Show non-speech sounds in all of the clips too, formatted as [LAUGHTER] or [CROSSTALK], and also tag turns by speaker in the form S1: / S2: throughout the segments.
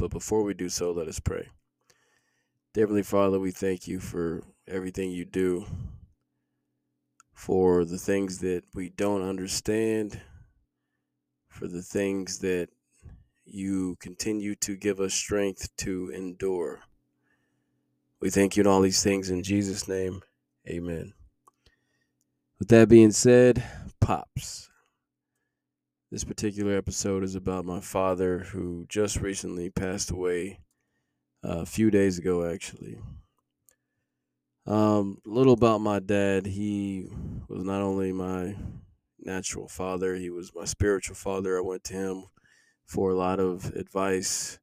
S1: But before we do so, let us pray. Dear Heavenly Father, we thank you for everything you do, for the things that we don't understand, for the things that you continue to give us strength to endure. We thank you in all these things in Jesus' name. Amen. With that being said, Pops. This particular episode is about my father who just recently passed away uh, a few days ago, actually. Um, a little about my dad. He was not only my natural father, he was my spiritual father. I went to him for a lot of advice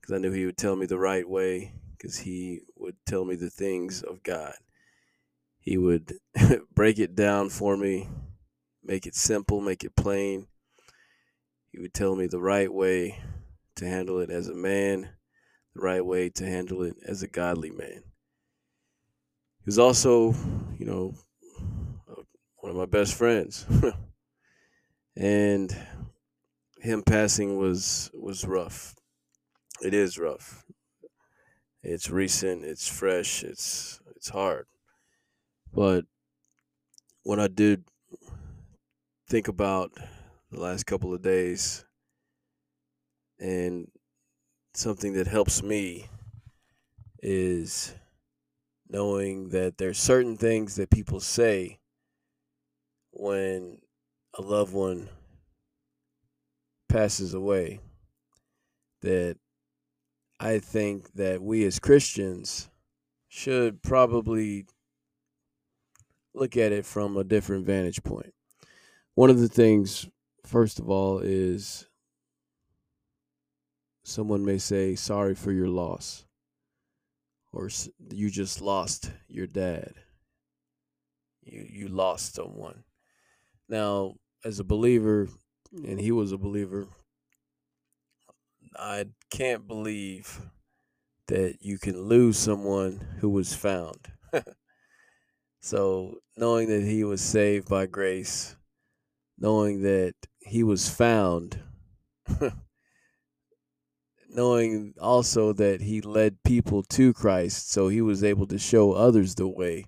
S1: because I knew he would tell me the right way because he would tell me the things of God. He would [LAUGHS] break it down for me, make it simple, make it plain he would tell me the right way to handle it as a man, the right way to handle it as a godly man. He was also, you know, uh, one of my best friends. [LAUGHS] and him passing was was rough. It is rough. It's recent, it's fresh, it's it's hard. But when I did think about the last couple of days. And something that helps me is knowing that there's certain things that people say when a loved one passes away that I think that we as Christians should probably look at it from a different vantage point. One of the things first of all, is someone may say, sorry for your loss, or you just lost your dad. You, you lost someone. Now, as a believer, and he was a believer, I can't believe that you can lose someone who was found. [LAUGHS] so, knowing that he was saved by grace, knowing that he was found, [LAUGHS] knowing also that he led people to Christ, so he was able to show others the way.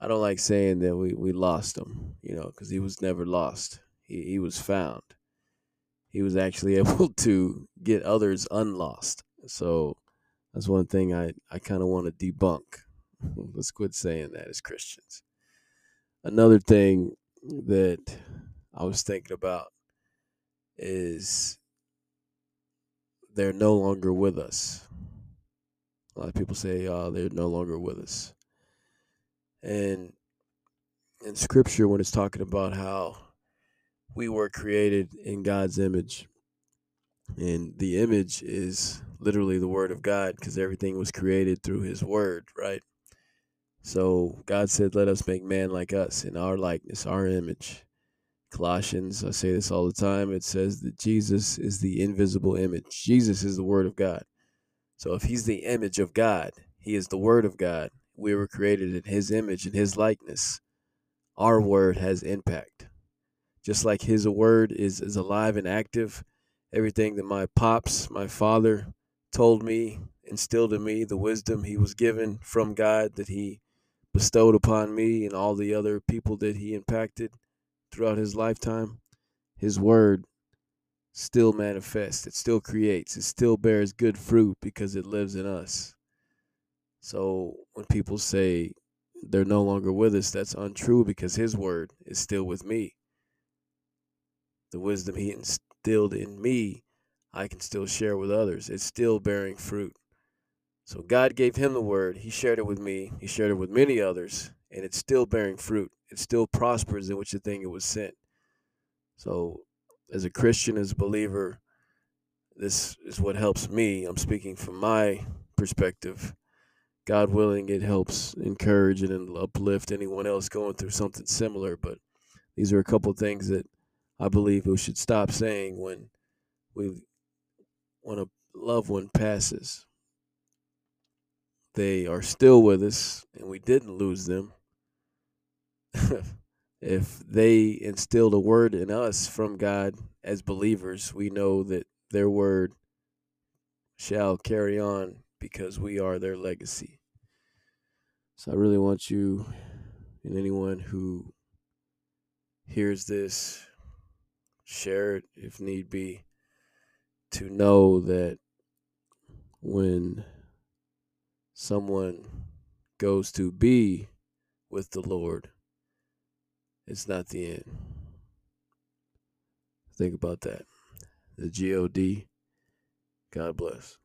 S1: I don't like saying that we, we lost him, you know, because he was never lost. He, he was found. He was actually [LAUGHS] able to get others unlost. So that's one thing I, I kind of want to debunk. [LAUGHS] Let's quit saying that as Christians. Another thing that I was thinking about is they're no longer with us. A lot of people say, "Oh, they're no longer with us," and in Scripture, when it's talking about how we were created in God's image, and the image is literally the Word of God, because everything was created through His Word, right? So God said, "Let us make man like us in our likeness, our image." Colossians, I say this all the time, it says that Jesus is the invisible image. Jesus is the Word of God. So if He's the image of God, He is the Word of God. We were created in His image and His likeness. Our word has impact. Just like His word is, is alive and active, everything that my pops, my father told me, instilled in me, the wisdom He was given from God that He bestowed upon me and all the other people that He impacted throughout his lifetime, his word still manifests, it still creates, it still bears good fruit because it lives in us. So when people say they're no longer with us, that's untrue because his word is still with me. The wisdom he instilled in me, I can still share with others. It's still bearing fruit. So God gave him the word. He shared it with me. He shared it with many others, and it's still bearing fruit it still prospers in which the thing it was sent. So, as a Christian, as a believer, this is what helps me. I'm speaking from my perspective. God willing, it helps encourage and uplift anyone else going through something similar. But these are a couple things that I believe we should stop saying when we when a loved one passes. They are still with us, and we didn't lose them. [LAUGHS] if they instilled a word in us from God as believers, we know that their word shall carry on because we are their legacy. So I really want you and anyone who hears this, share it if need be, to know that when someone goes to be with the Lord, it's not the end. Think about that. The GOD. God bless.